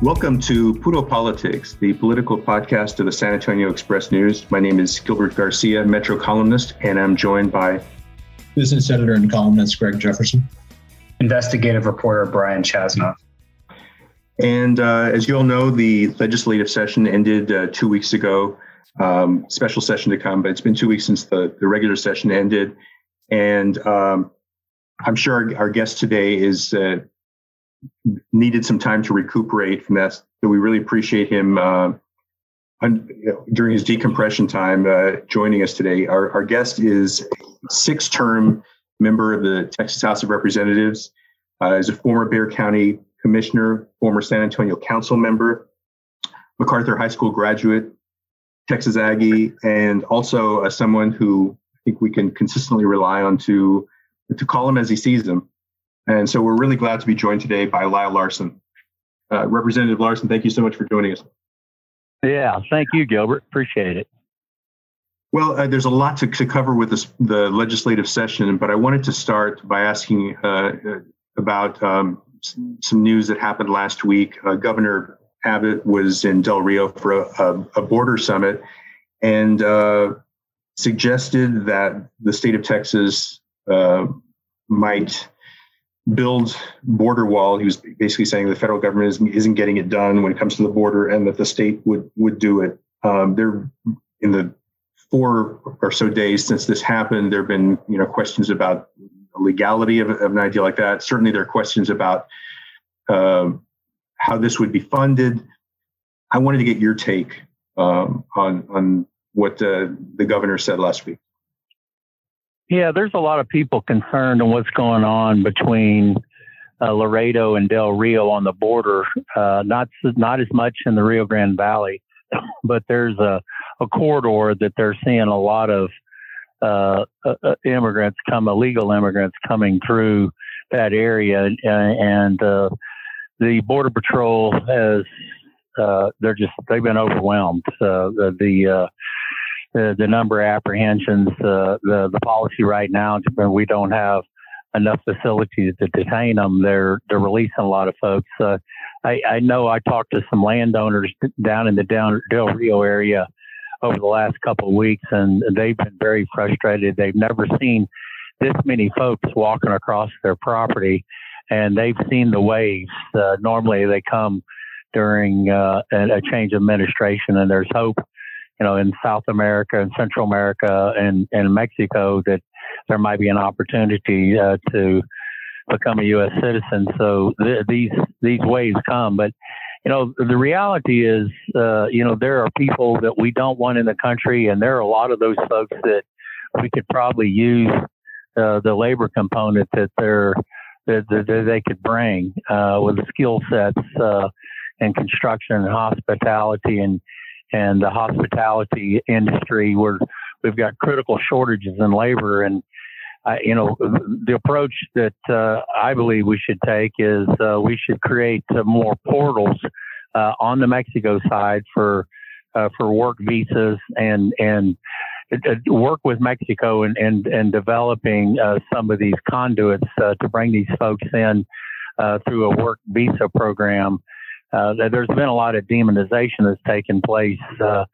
Welcome to Puro Politics, the political podcast of the San Antonio Express News. My name is Gilbert Garcia, Metro columnist, and I'm joined by business editor and columnist Greg Jefferson, investigative reporter Brian Chasnoff. And uh, as you all know, the legislative session ended uh, two weeks ago. Um, special session to come, but it's been two weeks since the, the regular session ended. And um, I'm sure our, our, guest today is uh, needed some time to recuperate from that. So we really appreciate him uh, un, during his decompression time uh, joining us today. Our, our guest is a six term member of the Texas House of Representatives, uh, is a former Bexar County commissioner, former San Antonio council member, MacArthur High School graduate, Texas Aggie, and also uh, someone who I think we can consistently rely on to to call him as he sees him. And so we're really glad to be joined today by Lyle Larson. Uh, Representative Larson, thank you so much for joining us. Yeah, thank you, Gilbert. Appreciate it. Well, uh, there's a lot to, to cover with this, the legislative session, but I wanted to start by asking uh, uh about um, some news that happened last week. Uh, Governor Abbott was in Del Rio for a, a border summit and uh, suggested that the state of Texas might build border wall. He was basically saying the federal government isn't, isn't getting it done when it comes to the border, and that the state would would do it. Um, there, in the four or so days since this happened, there have been you know questions about the legality of, of an idea like that. Certainly, there are questions about uh, how this would be funded. I wanted to get your take um, on on what uh, the governor said last week. Yeah, there's a lot of people concerned on what's going on between uh, Laredo and Del Rio on the border. Uh, not not as much in the Rio Grande Valley, but there's a, a corridor that they're seeing a lot of uh, uh, uh immigrants come, illegal immigrants coming through that area, and uh, the border patrol has they're just they've been overwhelmed. the, the the, number of apprehensions, uh, the the policy right now, we don't have enough facilities to detain them. They're they're releasing a lot of folks. Uh, I, I know I talked to some landowners down in the down Del Rio area over the last couple of weeks, and they've been very frustrated. They've never seen this many folks walking across their property, and they've seen the waves. Uh, normally, they come during uh, a change of administration, and there's hope you know, in South America and Central America and, and Mexico that there might be an opportunity uh, to become a U.S. citizen. So th- these these waves come, but you know, the reality is, uh, you know, there are people that we don't want in the country, and there are a lot of those folks that we could probably use uh, the labor component that they're that, they could bring uh, with the skill sets uh, in construction and hospitality and and the hospitality industry where we've got critical shortages in labor. And uh, you know the approach that uh, I believe we should take is uh, we should create more portals uh, on the Mexico side for uh, for work visas and and uh, work with Mexico and and, and developing some of these conduits to bring these folks in through a work visa program uh, there's been a lot of demonization that's taken place uh,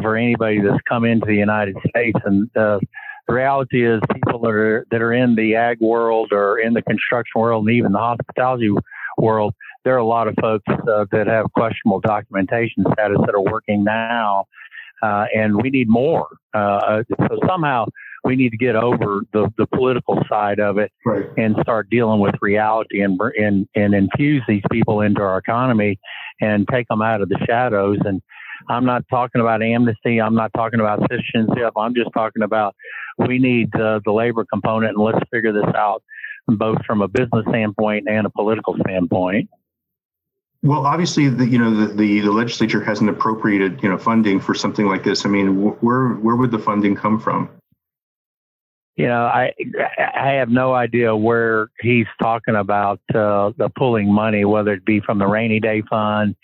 for anybody that's come into the United States. And uh, the reality is, people that are that are in the ag world or in the construction world and even the hospitality world, there are a lot of folks uh, that have questionable documentation status that are working now, uh, and we need more. Uh, so somehow we need to get over the, the political side of it right. and start dealing with reality and, and, and infuse these people into our economy and take them out of the shadows. And I'm not talking about amnesty. I'm not talking about citizenship. I'm just talking about we need uh, the labor component and let's figure this out both from a business standpoint and a political standpoint. Well, obviously, the you know the, the, the legislature hasn't appropriated you know funding for something like this. I mean, where where would the funding come from? You know, I I have no idea where he's talking about uh, the pulling money, whether it be from the rainy day fund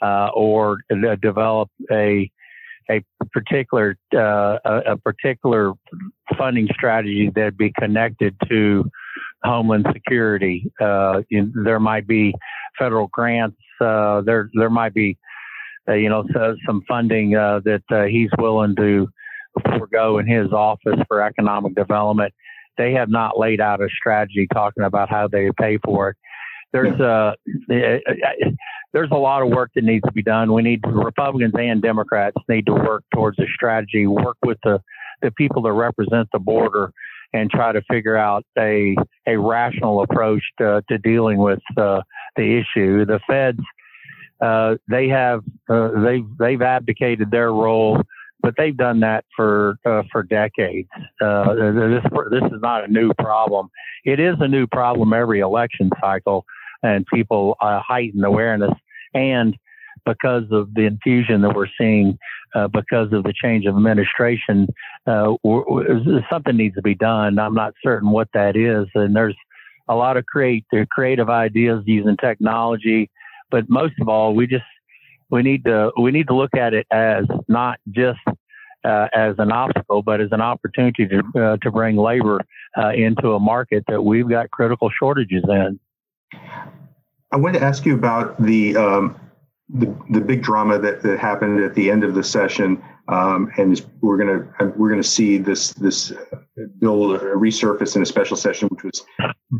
uh, or to develop a a particular uh, a, a, particular funding strategy that'd be connected to homeland security. Uh, you, there might be federal grants Uh, there there might be, uh, you know, so, some funding uh, that uh, he's willing to forego in his office for economic development. They have not laid out a strategy talking about how they pay for it. There's a there's a lot of work that needs to be done. We need Republicans and Democrats need to work towards a strategy, work with the the people that represent the border and try to figure out a a rational approach to, to dealing with uh, the issue. The feds uh, they have uh, they they've abdicated their role, but they've done that for uh, for decades. Uh, this this is not a new problem. It is a new problem every election cycle, and people uh, heighten awareness and because of the infusion that we're seeing uh, because of the change of administration, uh, something needs to be done. I'm not certain what that is, and there's a lot of create creative ideas using technology, but most of all, we just we need to we need to look at it as not just uh, as an obstacle, but as an opportunity to uh, to bring labor uh, into a market that we've got critical shortages in. I wanted to ask you about the um, the, the big drama that, that happened at the end of the session, um, and we're gonna we're gonna see this this bill resurface in a special session, which was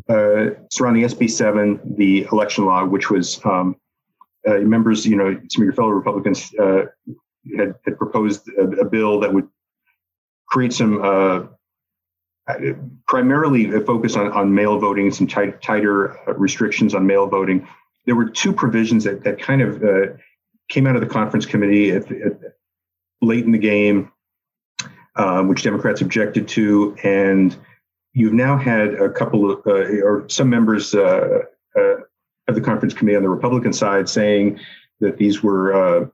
uh, surrounding SB seven, the election law, which was um, uh, members, you know, some of your fellow Republicans uh, had, had proposed a, a, bill that would create some uh, primarily focus on, on mail voting, some tight, tighter restrictions on mail voting. There were two provisions that, that kind of uh, came out of the conference committee at, at, late in the game, uh, which Democrats objected to, and you've now had a couple of uh, or some members uh, uh, of the conference committee on the Republican side saying that these were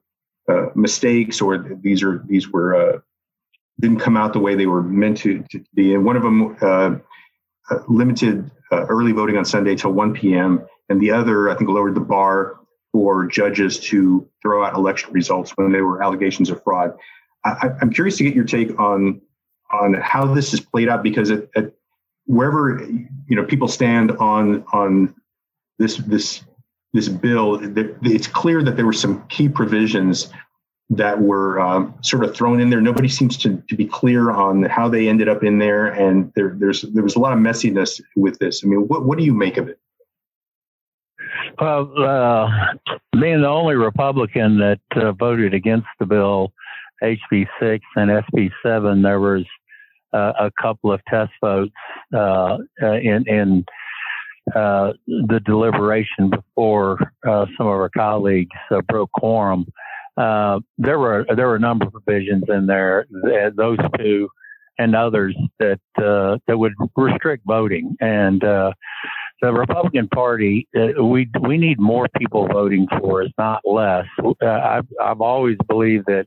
uh, mistakes or these are these were uh, didn't come out the way they were meant to, to be, and one of them uh, limited early voting on Sunday till 1 p.m and the other, I think, lowered the bar for judges to throw out election results when there were allegations of fraud. I, am curious to get your take on on how this has played out because it, wherever you know people stand on on this this this bill, it's clear that there were some key provisions that were um, sort of thrown in there. Nobody seems to, to be clear on how they ended up in there, and there, there's there was a lot of messiness with this. I mean, what what do you make of it? Well, uh, being the only Republican that uh, voted against the bill, HB 6 and SB 7, there was uh, a couple of test votes uh, uh, in, in uh, the deliberation before uh, some of our colleagues broke quorum. Uh there were there were a number of provisions in there. Those two and others that that would restrict voting and uh the Republican Party, uh, we we need more people voting for us, not less. Uh, I've I've always believed that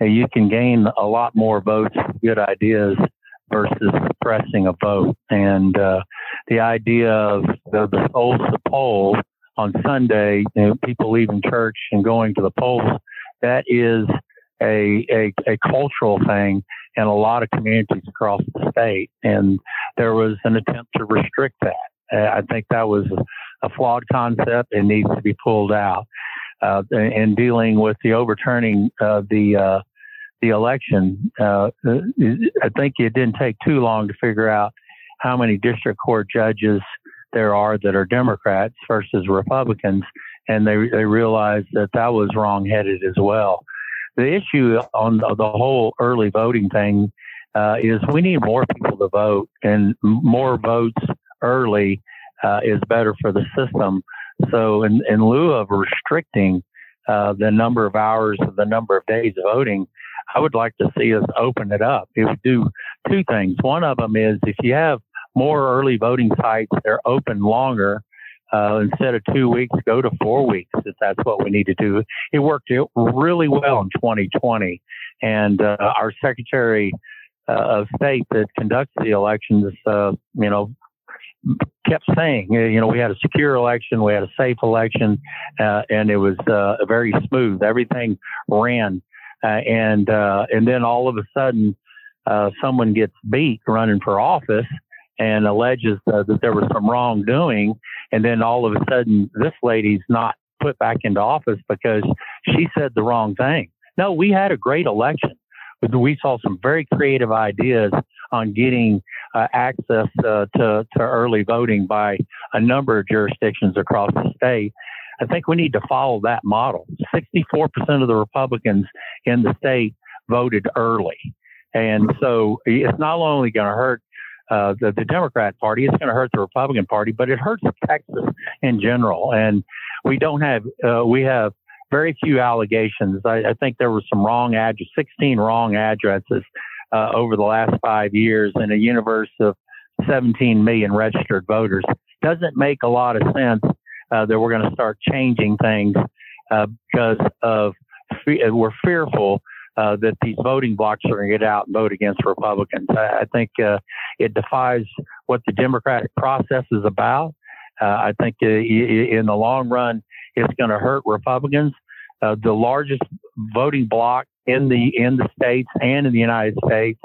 uh, you can gain a lot more votes good ideas versus suppressing a vote. And uh, the idea of the, the souls to poll on Sunday, you know, people leaving church and going to the polls, that is a, a, a cultural thing in a lot of communities across the state. And there was an attempt to restrict that. Uh, I think that was a flawed concept and needs to be pulled out. Uh, in dealing with the overturning of the uh, the election, uh, I think it didn't take too long to figure out how many district court judges there are that are Democrats versus Republicans, and they they realized that that was wrongheaded as well. The issue on the, the whole early voting thing uh, is we need more people to vote and more votes early uh, is better for the system. So, in, in lieu of restricting uh, the number of hours or the number of days of voting, I would like to see us open it up. It would do two things. One of them is if you have more early voting sites they're open longer, uh, instead of two weeks, go to four weeks if that's what we need to do. It worked really well in 2020. And uh, our Secretary uh, of State that conducts the elections, uh, you know, kept saying, you know, we had a secure election, we had a safe election, uh, and it was uh, very smooth. Everything ran, uh, and uh, and then all of a sudden, uh, someone gets beat running for office and alleges uh, that there was some wrongdoing, and then all of a sudden, this lady's not put back into office because she said the wrong thing. No, we had a great election. We saw some very creative ideas on getting uh, access uh, to, to early voting by a number of jurisdictions across the state. I think we need to follow that model. 64% of the Republicans in the state voted early. And so it's not only going to hurt uh, the, the Democrat Party, it's going to hurt the Republican Party, but it hurts Texas in general. And we don't have, uh, we have very few allegations. I, I think there were some wrong addresses, 16 wrong addresses uh, over the last five years in a universe of 17 million registered voters. Doesn't make a lot of sense uh, that we're going to start changing things uh, because of we're fearful uh, that these voting blocs are going to get out and vote against Republicans. I, I think uh, it defies what the democratic process is about. Uh, I think uh, in the long run, it's going to hurt Republicans. Uh, the largest voting bloc in the in the states and in the United States,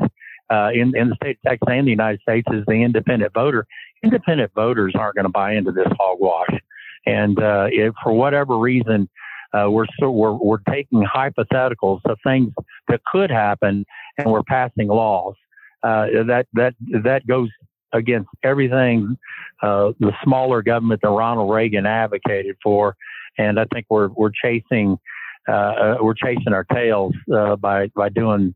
uh, in in the state of Texas and the United States, is the independent voter. Independent voters aren't going to buy into this hogwash, and if for whatever reason uh, we're, so, we're, we're taking hypotheticals of things that could happen and we're passing laws. Uh, that, that, that goes against everything uh, the smaller government that Ronald Reagan advocated for. And I think we're, we're chasing, uh, uh, we're chasing our tails uh, by, by doing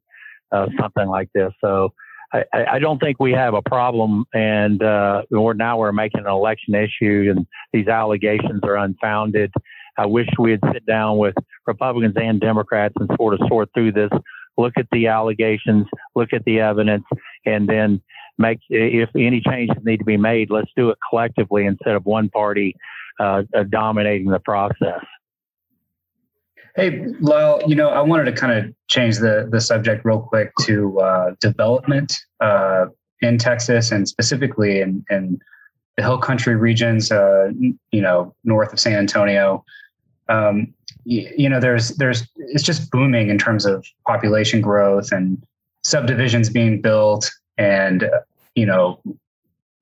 something like this. So, I, I, don't think we have a problem, and uh, we're now we're making an election issue, and these allegations are unfounded. I wish we had sit down with Republicans and Democrats and sort of sort through this, look at the allegations, look at the evidence, and then make if any changes need to be made, let's do it collectively instead of one party uh, uh, dominating the process. Hey, Lyle, you know, I wanted to kind of change the the subject real quick to uh, development uh, in Texas and specifically in, in the Hill Country regions, uh, you know, north of San Antonio um, you, you know, there's there's it's just booming in terms of population growth and subdivisions being built, and you know,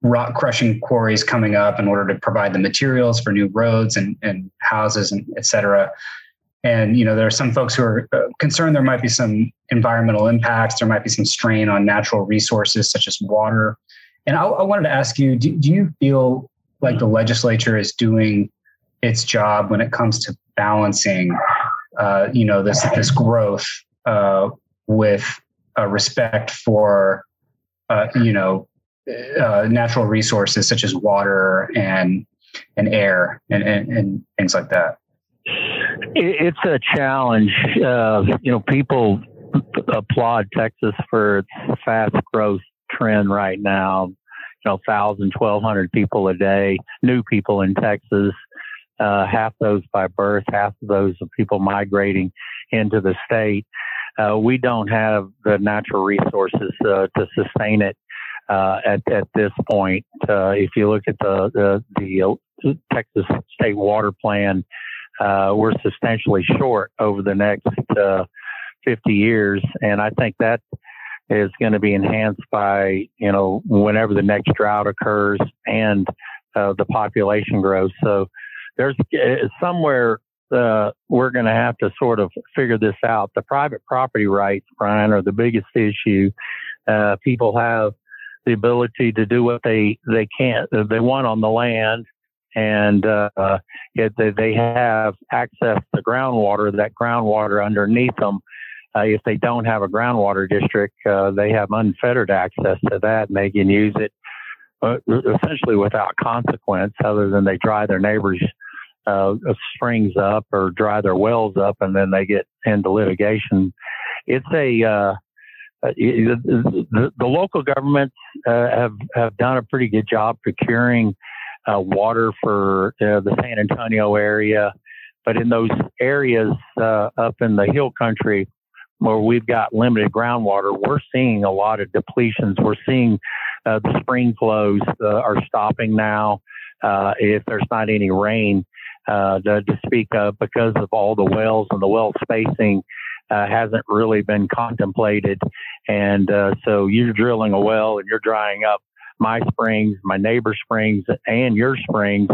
rock crushing quarries coming up in order to provide the materials for new roads and, and houses and et cetera. And you know, there are some folks who are uh, concerned there might be some environmental impacts. There might be some strain on natural resources such as water. And I, I wanted to ask you: do, do you feel like the legislature is doing its job when it comes to balancing, uh, you know, this this growth uh, with respect for, uh, you know, uh, natural resources such as water and and air and, and, and things like that. It's a challenge. Uh, you know, people applaud Texas for its fast growth trend right now. You know, 1,000, 1,200 people a day, new people in Texas uh, half those by birth, half of those of people migrating into the state. Uh, we don't have the natural resources uh, to sustain it uh, at at this point. Uh, if you look at the the, the Texas State Water Plan, uh, we're substantially short over the next 50 years, and I think that is going to be enhanced by you know whenever the next drought occurs and the population grows. So there's uh, somewhere uh, we're going to have to sort of figure this out. The private property rights, Brian, are the biggest issue. Uh, people have the ability to do what they they can't they want on the land, and uh, yet they, they have access to groundwater. That groundwater underneath them. Uh, if they don't have a groundwater district, uh, they have unfettered access to that, and they can use it uh, essentially without consequence, other than they dry their neighbors' uh, springs up or dry their wells up, and then they get into litigation. It's a uh, uh the, the, local governments uh, have have done a pretty good job procuring uh, water for uh, the San Antonio area, but in those areas uh, up in the hill country where we've got limited groundwater, we're seeing a lot of depletions. We're seeing uh, the spring flows are stopping now. if there's not any rain, uh, to, to, speak of because of all the wells and the well spacing uh, hasn't really been contemplated. And uh, so you're drilling a well and you're drying up my springs, my neighbor's springs, and your springs.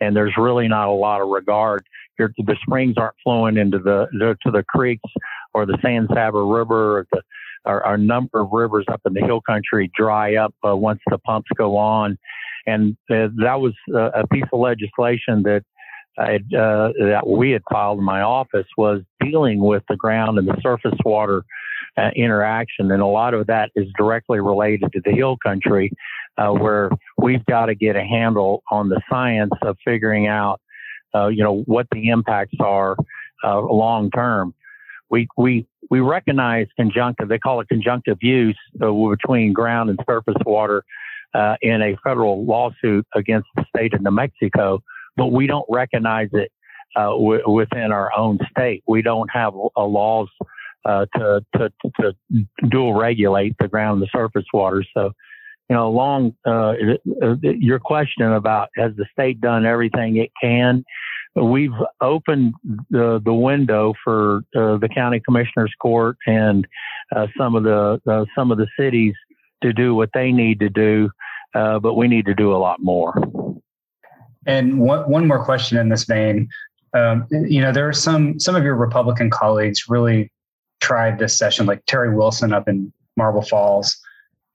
And there's really not a lot of regard. the springs aren't flowing into the, the to the creeks or the San Saba River or the our, number of rivers up in the hill country dry up uh, once the pumps go on. And uh, that was uh, a piece of legislation that had, uh, that we had filed in my office was dealing with the ground and the surface water uh, interaction, and a lot of that is directly related to the hill country, uh, where we've got to get a handle on the science of figuring out, uh, you know, what the impacts are uh, long term. We we we recognize conjunctive. They call it conjunctive use uh, between ground and surface water in a federal lawsuit against the state of New Mexico but we don't recognize it uh, w- within our own state. We don't have laws uh, to, to, to dual regulate the ground and the surface water. So, you know, along uh, uh, your question about has the state done everything it can? We've opened the, the window for uh, the county commissioners court and some of the some of the cities to do what they need to do, but we need to do a lot more. And one, one more question in this vein. Um, you know, there are some some of your Republican colleagues really tried this session, like Terry Wilson up in Marble Falls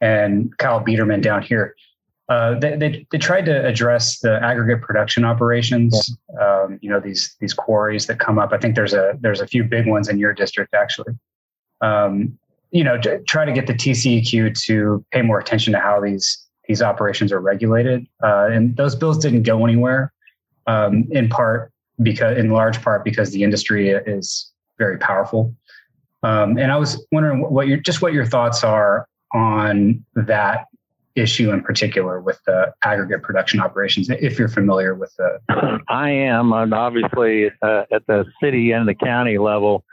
and Kyle Biedermann down here. Uh, they, they, they tried to address the aggregate production operations. Um, you know these these quarries that come up. I think there's a there's a few big ones in your district actually. Um, you know, to try to get the TCEQ to pay more attention to how these these operations are regulated. Uh, and those bills didn't go anywhere, um, in part because, in large part, because the industry is very powerful. Um, and I was wondering what your just what your thoughts are on that issue in particular with the aggregate production operations, if you're familiar with the. I am, and obviously uh, at the city and the county level,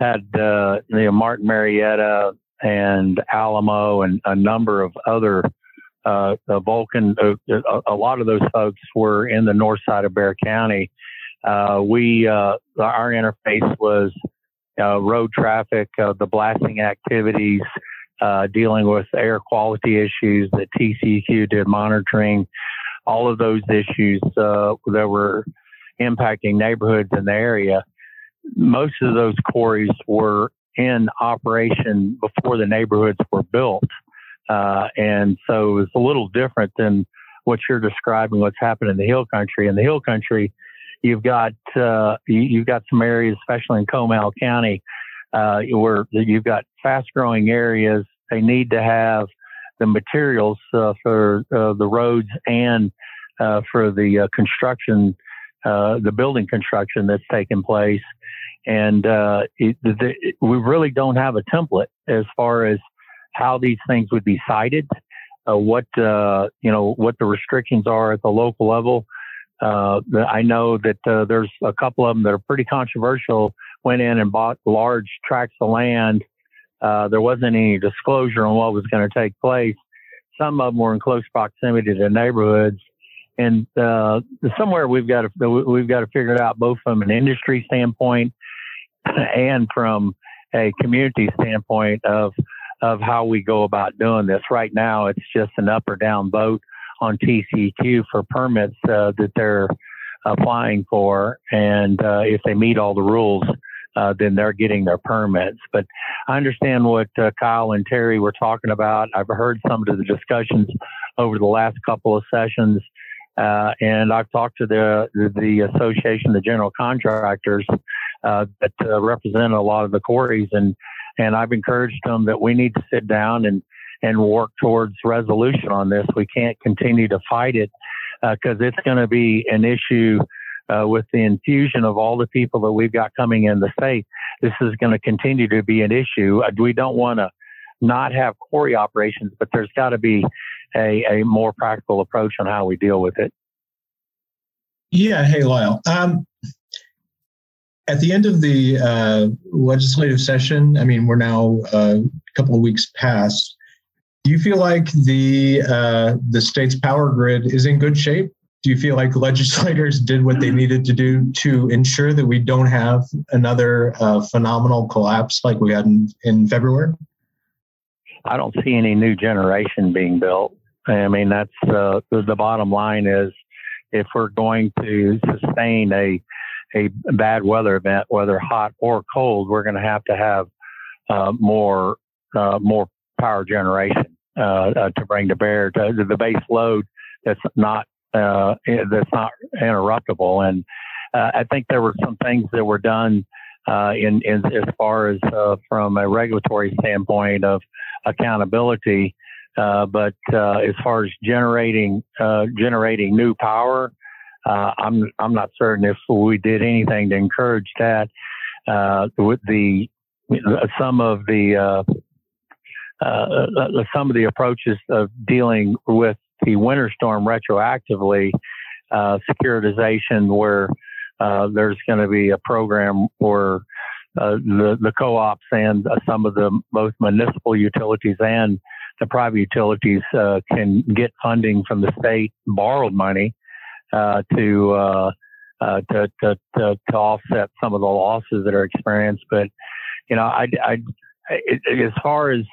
had uh, you know, Martin Marietta and Alamo and a number of other uh, Vulcan, uh, a, a, lot of those folks were in the north side of Bexar County. Uh, we, uh, our interface was uh, road traffic, uh, the blasting activities, dealing with air quality issues that TCEQ did monitoring, all of those issues that were impacting neighborhoods in the area. Most of those quarries were in operation before the neighborhoods were built. Uh, and so it's a little different than what you're describing, what's happened in the hill country. In the hill country, you've got, uh, you've got some areas, especially in Comal County, uh, where you've got fast growing areas. They need to have the materials uh, for uh, the roads and uh, for the construction, the building construction that's taking place. And it, the, we really don't have a template as far as how these things would be sited, uh, what uh, you know what the restrictions are at the local level. Uh, I know that uh, there's a couple of them that are pretty controversial. Went in and bought large tracts of land. Uh, there wasn't any disclosure on what was going to take place. Some of them were in close proximity to neighborhoods, and uh, somewhere we've got to we've got to figure it out both from an industry standpoint and from a community standpoint of of how we go about doing this. Right now, it's just an up or down vote on TCEQ for permits uh, that they're applying for, and uh, if they meet all the rules, uh, then they're getting their permits. But I understand what uh, Kyle and Terry were talking about. I've heard some of the discussions over the last couple of sessions. Uh, and I've talked to the the association, the general contractors uh, that represent a lot of the quarries, and and I've encouraged them that we need to sit down and, and work towards resolution on this. We can't continue to fight it because uh, it's going to be an issue uh, with the infusion of all the people that we've got coming in the state. This is going to continue to be an issue. Uh, we don't want to not have quarry operations, but there's got to be a, a more practical approach on how we deal with it. Yeah. Hey, Lyle. Um, at the end of the uh, legislative session, I mean, we're now uh, a couple of weeks past. Do you feel like the uh, the state's power grid is in good shape? Do you feel like legislators did what they needed to do to ensure that we don't have another uh, phenomenal collapse like we had in, in February? I don't see any new generation being built. I mean, that's uh, the, the bottom line is if we're going to sustain a a bad weather event, whether hot or cold, we're going to have to have uh, more uh, more power generation uh, uh, to bring to bear to, to, the base load that's not uh, that's not interruptible. And uh, I think there were some things that were done in, in as far as from a regulatory standpoint of accountability. but as far as generating generating new power, I'm I'm not certain if we did anything to encourage that. with the some of the uh, uh, uh, some of the approaches of dealing with the winter storm retroactively, uh, securitization, where uh, there's going to be a program where uh, the, the co-ops and some of the both municipal utilities and the private utilities can get funding from the state borrowed money to to, to, to, to offset some of the losses that are experienced. But you know, I, I, as far as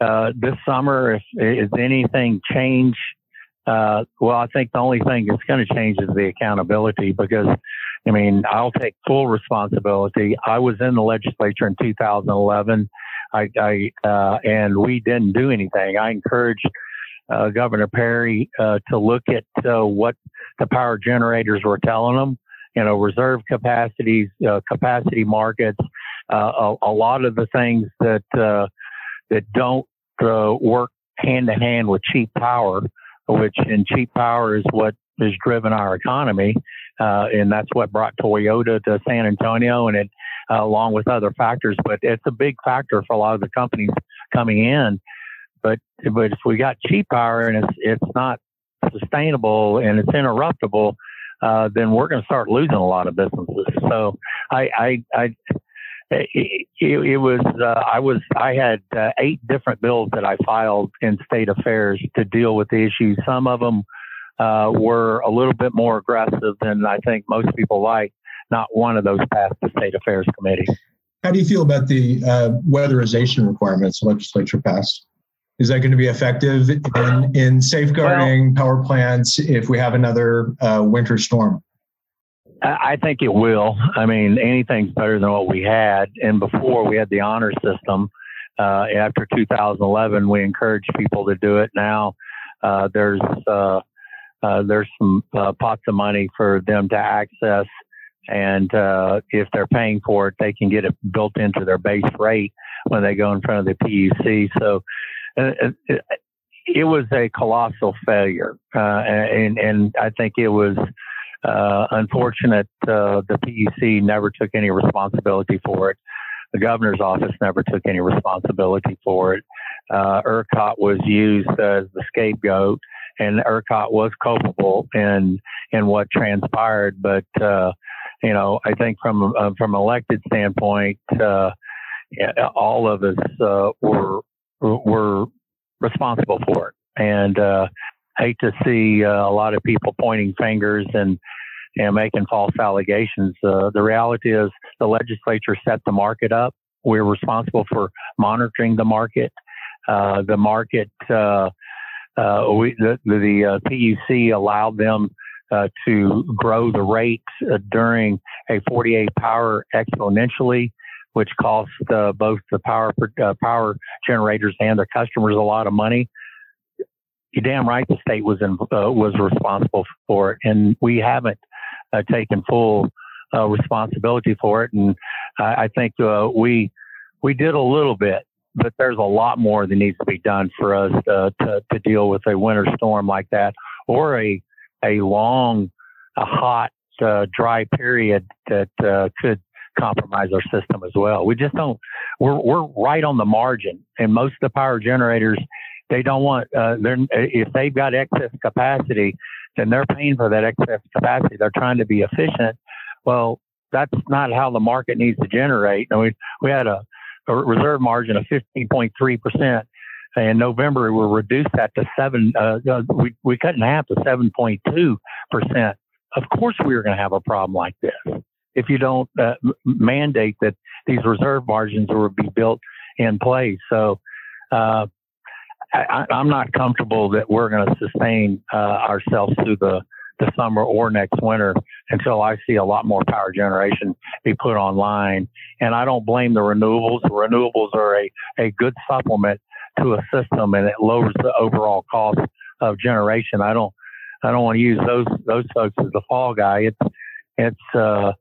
uh, this summer, if is anything change? Uh, well, I think the only thing that's going to change is the accountability because, I mean, I'll take full responsibility. I was in the legislature in 2011, I, I uh, and we didn't do anything. I encouraged uh, Governor Perry uh, to look at uh, what the power generators were telling them. You know, reserve capacities, capacity markets, a, a, lot of the things that that don't uh, work hand in hand with cheap power, which in cheap power is what has driven our economy, uh, and that's what brought Toyota to San Antonio, and it uh, along with other factors. But it's a big factor for a lot of the companies coming in. But but if we got cheap power and it's it's not sustainable and it's interruptible, uh, then we're going to start losing a lot of businesses. So I I, I it, it, was uh, I was I had uh, eight different bills that I filed in state affairs to deal with the issues. Some of them uh, were a little bit more aggressive than I think most people like. Not one of those passed the state affairs committee. How do you feel about the uh, weatherization requirements the legislature passed? Is that going to be effective in, in safeguarding well, power plants if we have another uh, winter storm? I think it will. I mean, anything's better than what we had. And before we had the honor system. Uh, after 2011, we encouraged people to do it. Now uh, there's uh, uh there's some uh, pots of money for them to access, and uh, if they're paying for it, they can get it built into their base rate when they go in front of the PUC. So it, it was a colossal failure, and and I think it was uh, unfortunate, uh, the PUC never took any responsibility for it. The governor's office never took any responsibility for it. Uh, ERCOT was used as the scapegoat, and ERCOT was culpable in in what transpired. But uh, you know, I think from uh, from elected standpoint, uh, all of us uh, were were responsible for it, and uh, hate to see uh, a lot of people pointing fingers and and making false allegations. Uh, the reality is the legislature set the market up. We're responsible for monitoring the market. Uh, the market, uh, uh we, the, the PUC allowed them to grow the rates during a 48 power exponentially, which cost both the power power generators and their customers a lot of money you're damn right the state was in, uh, was responsible for it, and we haven't uh, taken full uh, responsibility for it. And I, think uh, we we did a little bit, but there's a lot more that needs to be done for us to, to deal with a winter storm like that, or a a long, a hot, uh, dry period that uh, could compromise our system as well. We just don't. We're we're right on the margin, and most of the power generators they don't want uh, they're if they've got excess capacity, then they're paying for that excess capacity. They're trying to be efficient. Well, that's not how the market needs to generate. And we we had a, a reserve margin of 15.3 percent. In November, we reduced that to seven. Uh, uh we we cut in half to 7.2 percent. Of course, we were going to have a problem like this if you don't uh, mandate that these reserve margins will be built in place. So uh, I, am not comfortable that we're going to sustain uh, ourselves through the, the summer or next winter until I see a lot more power generation be put online. And I don't blame the renewables. Renewables are a, a good supplement to a system and it lowers the overall cost of generation. I don't I don't want to use those those folks as the fall guy. It's it's uh,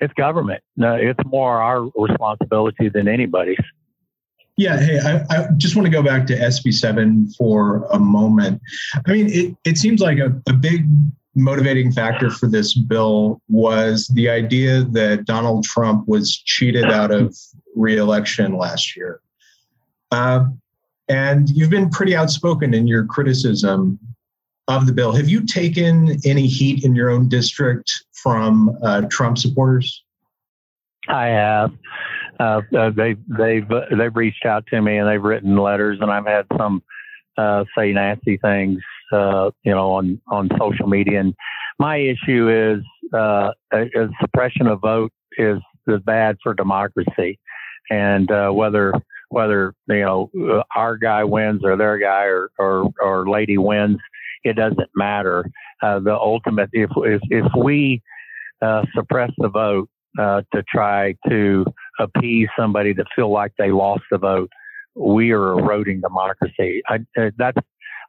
it's government. No, it's more our responsibility than anybody's. Yeah, hey, I, I, just want to go back to SB7 for a moment. I mean, it, it seems like a, a big motivating factor for this bill was the idea that Donald Trump was cheated out of reelection last year. Uh, and you've been pretty outspoken in your criticism of the bill. Have you taken any heat in your own district from uh, Trump supporters? I have. Uh, uh, they've they've they've reached out to me and they've written letters, and I've had some uh, say nasty things, uh, you know, on on social media. And my issue is uh, suppression of vote is is bad for democracy, and whether whether you know our guy wins or their guy or or, or lady wins, it doesn't matter. Uh, the ultimate, if if, if we uh, suppress the vote uh, to try to appease somebody that feel like they lost the vote, we are eroding democracy. I, uh, that's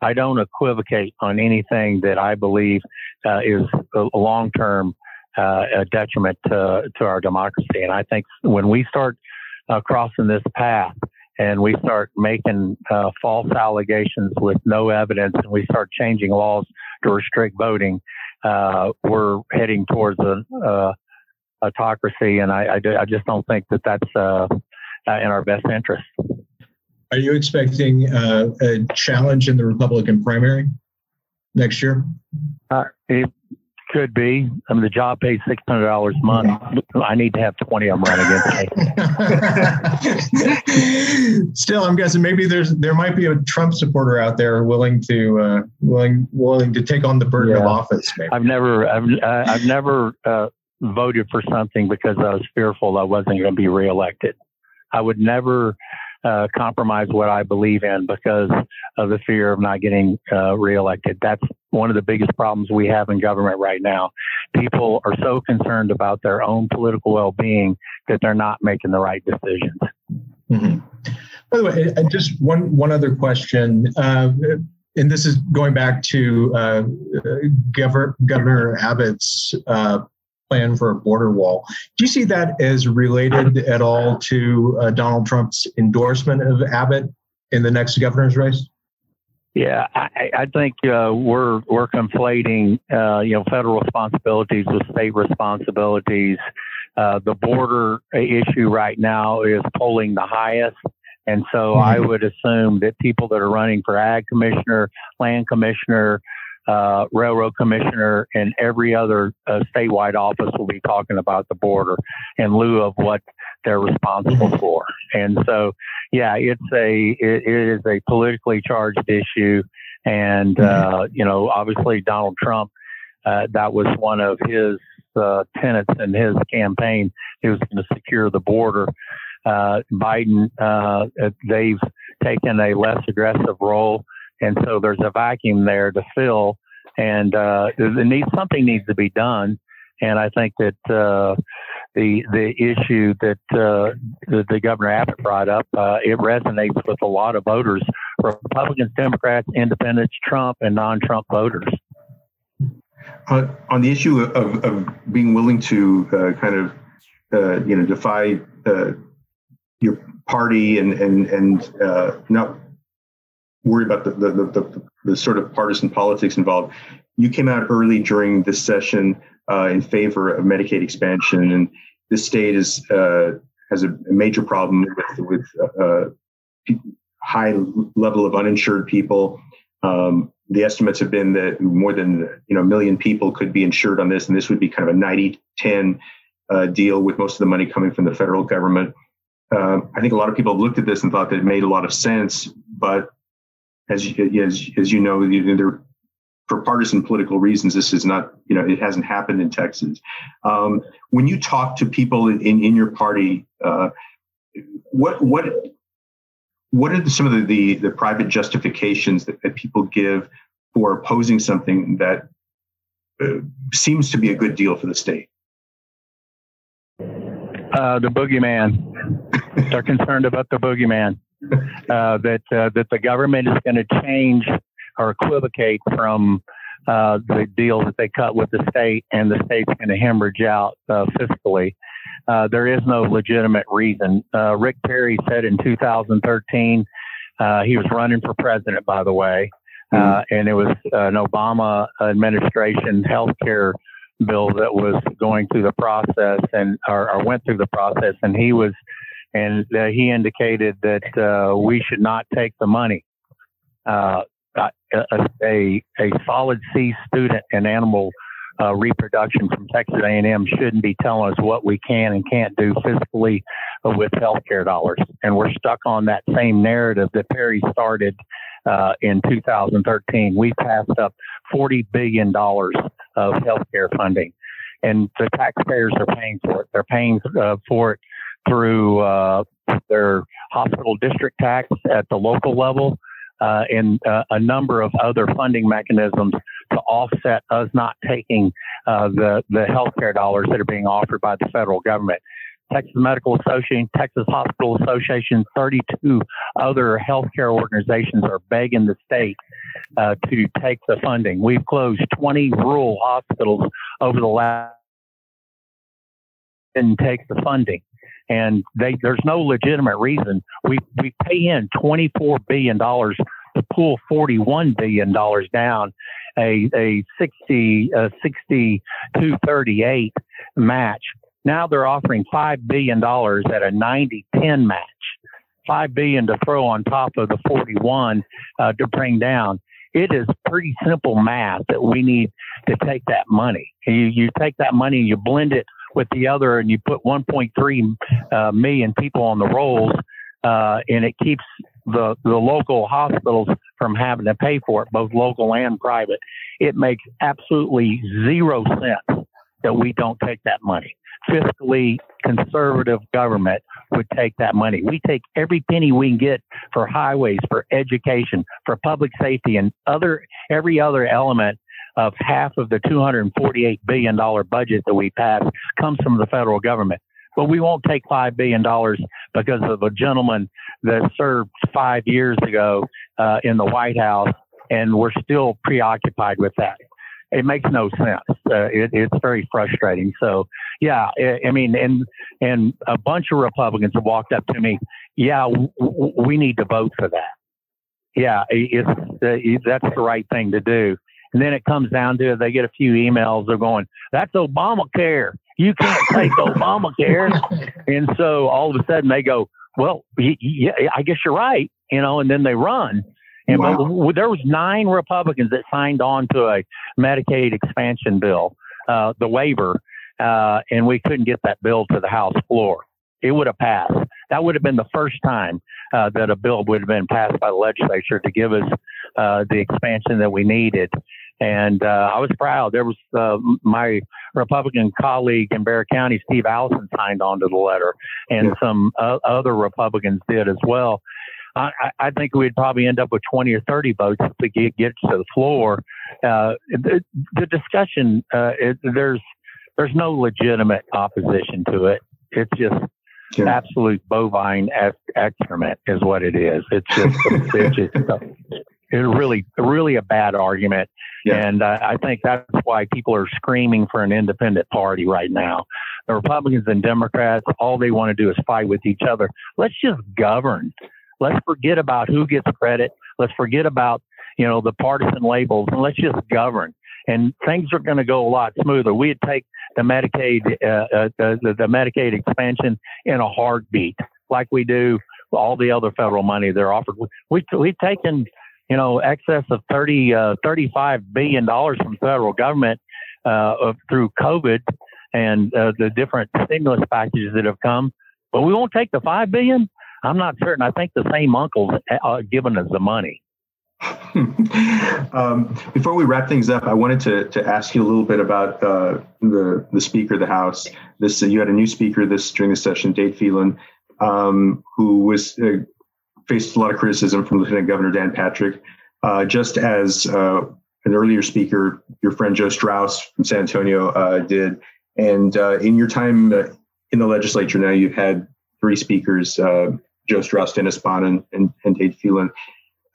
I don't equivocate on anything that I believe uh, is a long term uh, a detriment to to our democracy. And I think when we start crossing this path and we start making uh, false allegations with no evidence and we start changing laws to restrict voting, uh, we're heading towards a, a autocracy. And I, I, I, just don't think that that's uh, in our best interest. Are you expecting uh, a challenge in the Republican primary next year? Uh, it, could be. I mean, the job pays six hundred dollars a month. I need to have twenty of them run against me. Still, I'm guessing maybe there's there might be a Trump supporter out there willing to uh, willing willing to take on the burden yeah. of office. Maybe. I've never I've I've never uh, voted for something because I was fearful I wasn't going to be reelected. I would never uh, compromise what I believe in because of the fear of not getting uh, reelected. That's one of the biggest problems we have in government right now. People are so concerned about their own political well-being that they're not making the right decisions. Mm-hmm. By the way, and just one one other question. Uh, and this is going back to uh, Governor, Governor Abbott's uh, plan for a border wall. Do you see that as related at all to uh, Donald Trump's endorsement of Abbott in the next governor's race? Yeah, I, I think uh, we're we're conflating uh, you know federal responsibilities with state responsibilities. Uh, the border issue right now is polling the highest, and so mm-hmm. I would assume that people that are running for ag commissioner, land commissioner, uh, railroad commissioner and every other uh, statewide office will be talking about the border in lieu of what they're responsible mm-hmm. for. And so, yeah, it's a it, it is a politically charged issue, and mm-hmm. uh, you know, obviously Donald Trump. Uh, that was one of his uh, tenets in his campaign. He was going to secure the border. Uh, Biden, they've taken a less aggressive role and so there's a vacuum there to fill, and uh, needs, something needs to be done. And I think that uh, the the issue that uh, the, the, Governor Abbott brought up uh, it resonates with a lot of voters, Republicans, Democrats, Independents, Trump, and non-Trump voters. Uh, on the issue of, of being willing to uh, kind of uh, you know defy your party and and and not worry about the, the, the, the, sort of partisan politics involved. You came out early during this session uh, in favor of Medicaid expansion, and the state is uh, has a, major problem with with uh, high level of uninsured people. Um, the estimates have been that more than you know a million people could be insured on this, and this would be kind of a 90-10 uh, deal with most of the money coming from the federal government. Uh, I think a lot of people have looked at this and thought that it made a lot of sense, but as as as you know, there for partisan political reasons, this is not, you know, it hasn't happened in Texas. Um, when you talk to people in, in your party, uh, what what what are some of the, the, the private justifications that, that people give for opposing something that seems to be a good deal for the state? Uh, the boogeyman. They're concerned about the boogeyman. Uh, that uh, that the government is going to change or equivocate from uh, the deal that they cut with the state, and the state's going to hemorrhage out uh, fiscally. Uh, there is no legitimate reason. Uh, Rick Perry said in 2013, uh, he was running for president, by the way, mm-hmm. and it was an Obama administration health care bill that was going through the process and or, or went through the process, and he was and he indicated that we should not take the money. Uh, a, a, solid C student in animal uh, reproduction from Texas A&M shouldn't be telling us what we can and can't do fiscally with healthcare dollars. And we're stuck on that same narrative that Perry started uh, in 2013. We passed up $40 billion of healthcare funding, and the taxpayers are paying for it. They're paying uh, for it through uh, their hospital district tax at the local level uh, and uh, a number of other funding mechanisms to offset us not taking uh, the the healthcare dollars that are being offered by the federal government. Texas Medical Association, Texas Hospital Association, 32 other healthcare organizations are begging the state uh, to take the funding. We've closed 20 rural hospitals over the last and take the funding and they, there's no legitimate reason. We we pay in 24 billion dollars to pull 41 billion dollars down, a a 60 uh, 6238 match. Now they're offering five billion dollars at a 90-10 match. Five billion to throw on top of the 41 uh, to bring down it is pretty simple math that we need to take that money. You, you take that money and you blend it with the other and you put 1.3 uh, million people on the rolls, uh, and it keeps the, the local hospitals from having to pay for it, both local and private. It makes absolutely zero sense that we don't take that money. Fiscally conservative government would take that money. We take every penny we can get for highways, for education, for public safety, and other every other element of half of the $248 billion budget that we passed comes from the federal government. But we won't take $5 billion because of a gentleman that served five years ago uh, in the White House, and we're still preoccupied with that. It makes no sense. Uh, it, it's very frustrating. So, yeah, I mean, and and a bunch of Republicans have walked up to me. Yeah, w- w- we need to vote for that. Yeah, it's uh, that's the right thing to do. And then it comes down to it, they get a few emails. They're going, that's Obamacare. You can't take Obamacare. And so all of a sudden they go, well, yeah, I guess you're right. You know, and then they run. And wow. there was nine Republicans that signed on to a Medicaid expansion bill, uh, the waiver, uh, and we couldn't get that bill to the House floor. It would have passed. That would have been the first time uh, that a bill would have been passed by the legislature to give us uh, the expansion that we needed. And uh, I was proud. There was uh, my Republican colleague in Bexar County, Steve Allison, signed on to the letter, and yeah. some uh, other Republicans did as well. I, I, think we'd probably end up with 20 or 30 votes we get, get to the floor. Uh, the, the, discussion, uh, it, there's there's no legitimate opposition to it. It's just yeah. absolute bovine excrement is what it is. It's just, it's just really, really a bad argument. Yeah. And uh, I think that's why people are screaming for an independent party right now. The Republicans and Democrats, all they want to do is fight with each other. Let's just govern. Let's forget about who gets credit. Let's forget about, you know, the partisan labels and let's just govern. And things are going to go a lot smoother. We'd take the Medicaid, uh, uh, the, the Medicaid expansion in a heartbeat, like we do all the other federal money they're offered. We, we've taken you know, excess of 30, uh, 35 billion dollars from federal government uh, of, through COVID and uh, the different stimulus packages that have come. But we won't take the 5 billion? I'm not certain. I think the same uncles are giving us the money. um, before we wrap things up, I wanted to, to ask you a little bit about uh, the the Speaker of the House. This uh, you had a new speaker this during the session, Dade Phelan, um, who was uh, faced a lot of criticism from Lieutenant Governor Dan Patrick, uh, just as uh, an earlier speaker, your friend Joe Straus from San Antonio, uh, did. And uh, in your time uh, in the legislature now, you've had three speakers: Joe Straus, Dennis Bonnen, and, and Dade Phelan.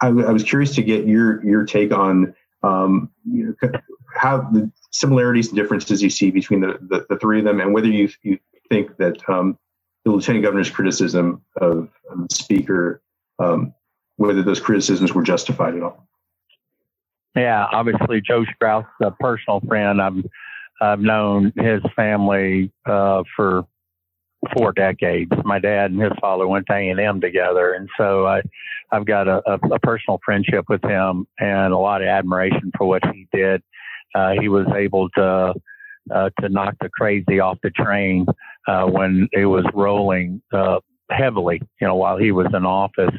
Was curious to get your your take on um, you know, how the similarities and differences you see between the, the, the three of them, and whether you you think that um, the lieutenant governor's criticism of, of the speaker, um, whether those criticisms were justified at all. Yeah, obviously Joe Straus, a personal friend. I've I've known his family uh, for four decades. My dad and his father went to A and M together, and so I I've got a, a, a, personal friendship with him and a lot of admiration for what he did. Uh, he was able to uh, to knock the crazy off the train uh, when it was rolling uh, heavily. You know, while he was in office,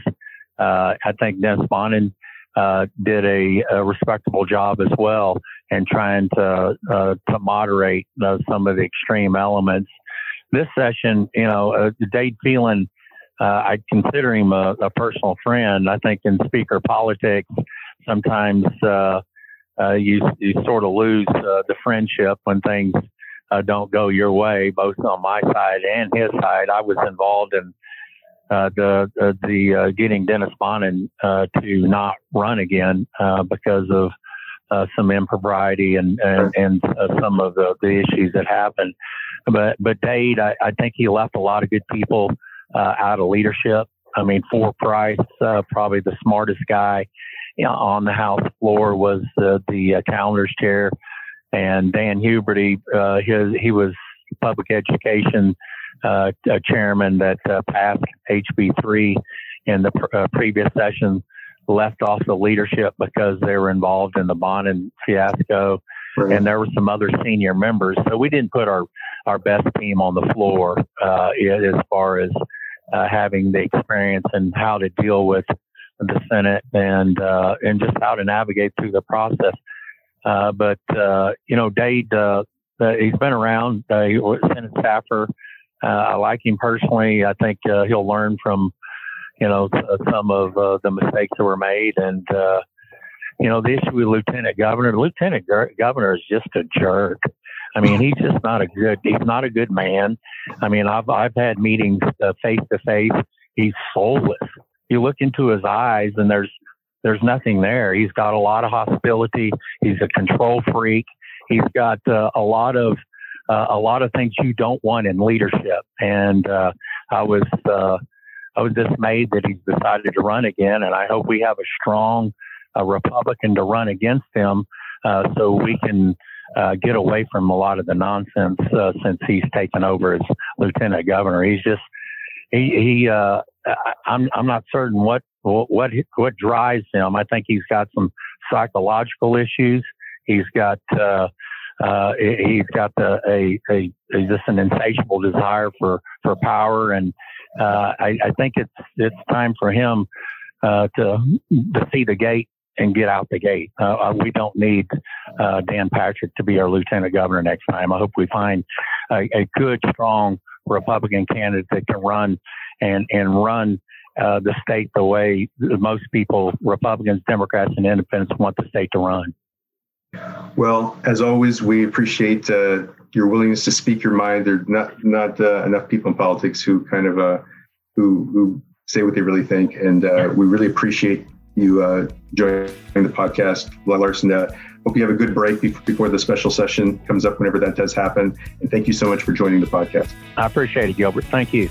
uh, I think Dennis Bonnen uh, did a, a, respectable job as well in trying to uh, to moderate uh, some of the extreme elements. This session, you know, uh, Dade Phelan, uh, I consider him a, a, personal friend. I think in speaker politics, sometimes you you sort of lose the friendship when things don't go your way, both on my side and his side. I was involved in uh, the uh, the uh, getting Dennis Bonnen uh, to not run again uh, because of uh, some impropriety and and, and some of the, the issues that happened. But but Dade, I, I think he left a lot of good people out of leadership. I mean, Four Price, probably the smartest guy you know, on the House floor, was the calendar's chair, and Dan Huberty, his he was public education uh, chairman that uh, passed HB3 in the pr- uh, previous session left off the leadership because they were involved in the Bonnen fiasco. Right. And there were some other senior members. So we didn't put our, our best team on the floor uh, as far as uh, having the experience and how to deal with the Senate and uh, and just how to navigate through the process. Uh, but uh, you know, Dade, uh, he's been around. Uh, he was Senate staffer uh, I like him personally. I think uh, he'll learn from, you know, some of uh, the mistakes that were made. And, uh, you know, the issue with Lieutenant Governor, Lieutenant Governor is just a jerk. I mean, he's just not a good, he's not a good man. I mean, I've, I've had meetings face to face. He's soulless. You look into his eyes and there's, there's nothing there. He's got a lot of hostility. He's a control freak. He's got uh, a lot of uh, a lot of things you don't want in leadership. And uh, I was uh, I was dismayed that he's decided to run again, and I hope we have a strong uh, Republican to run against him, uh, so we can. Get away from a lot of the nonsense since he's taken over as lieutenant governor. He's just he, he uh, I'm I'm not certain what what what drives him. I think he's got some psychological issues. He's got uh, uh, he's got the, a, a, a, just an insatiable desire for, for power. And uh, I, I, think it's, it's time for him uh, to, to see the gate and get out the gate. Uh, uh, we don't need uh, Dan Patrick to be our lieutenant governor next time. I hope we find a, a good, strong Republican candidate that can run and, and run uh, the state the way most people, Republicans, Democrats, and independents want the state to run. Well, as always, we appreciate uh, your willingness to speak your mind. There are not not uh, enough people in politics who kind of uh, who who say what they really think, and uh, we really appreciate you uh, joining the podcast, Larson. Uh, hope you have a good break before the special session comes up, whenever that does happen. And thank you so much for joining the podcast. I appreciate it, Gilbert. Thank you.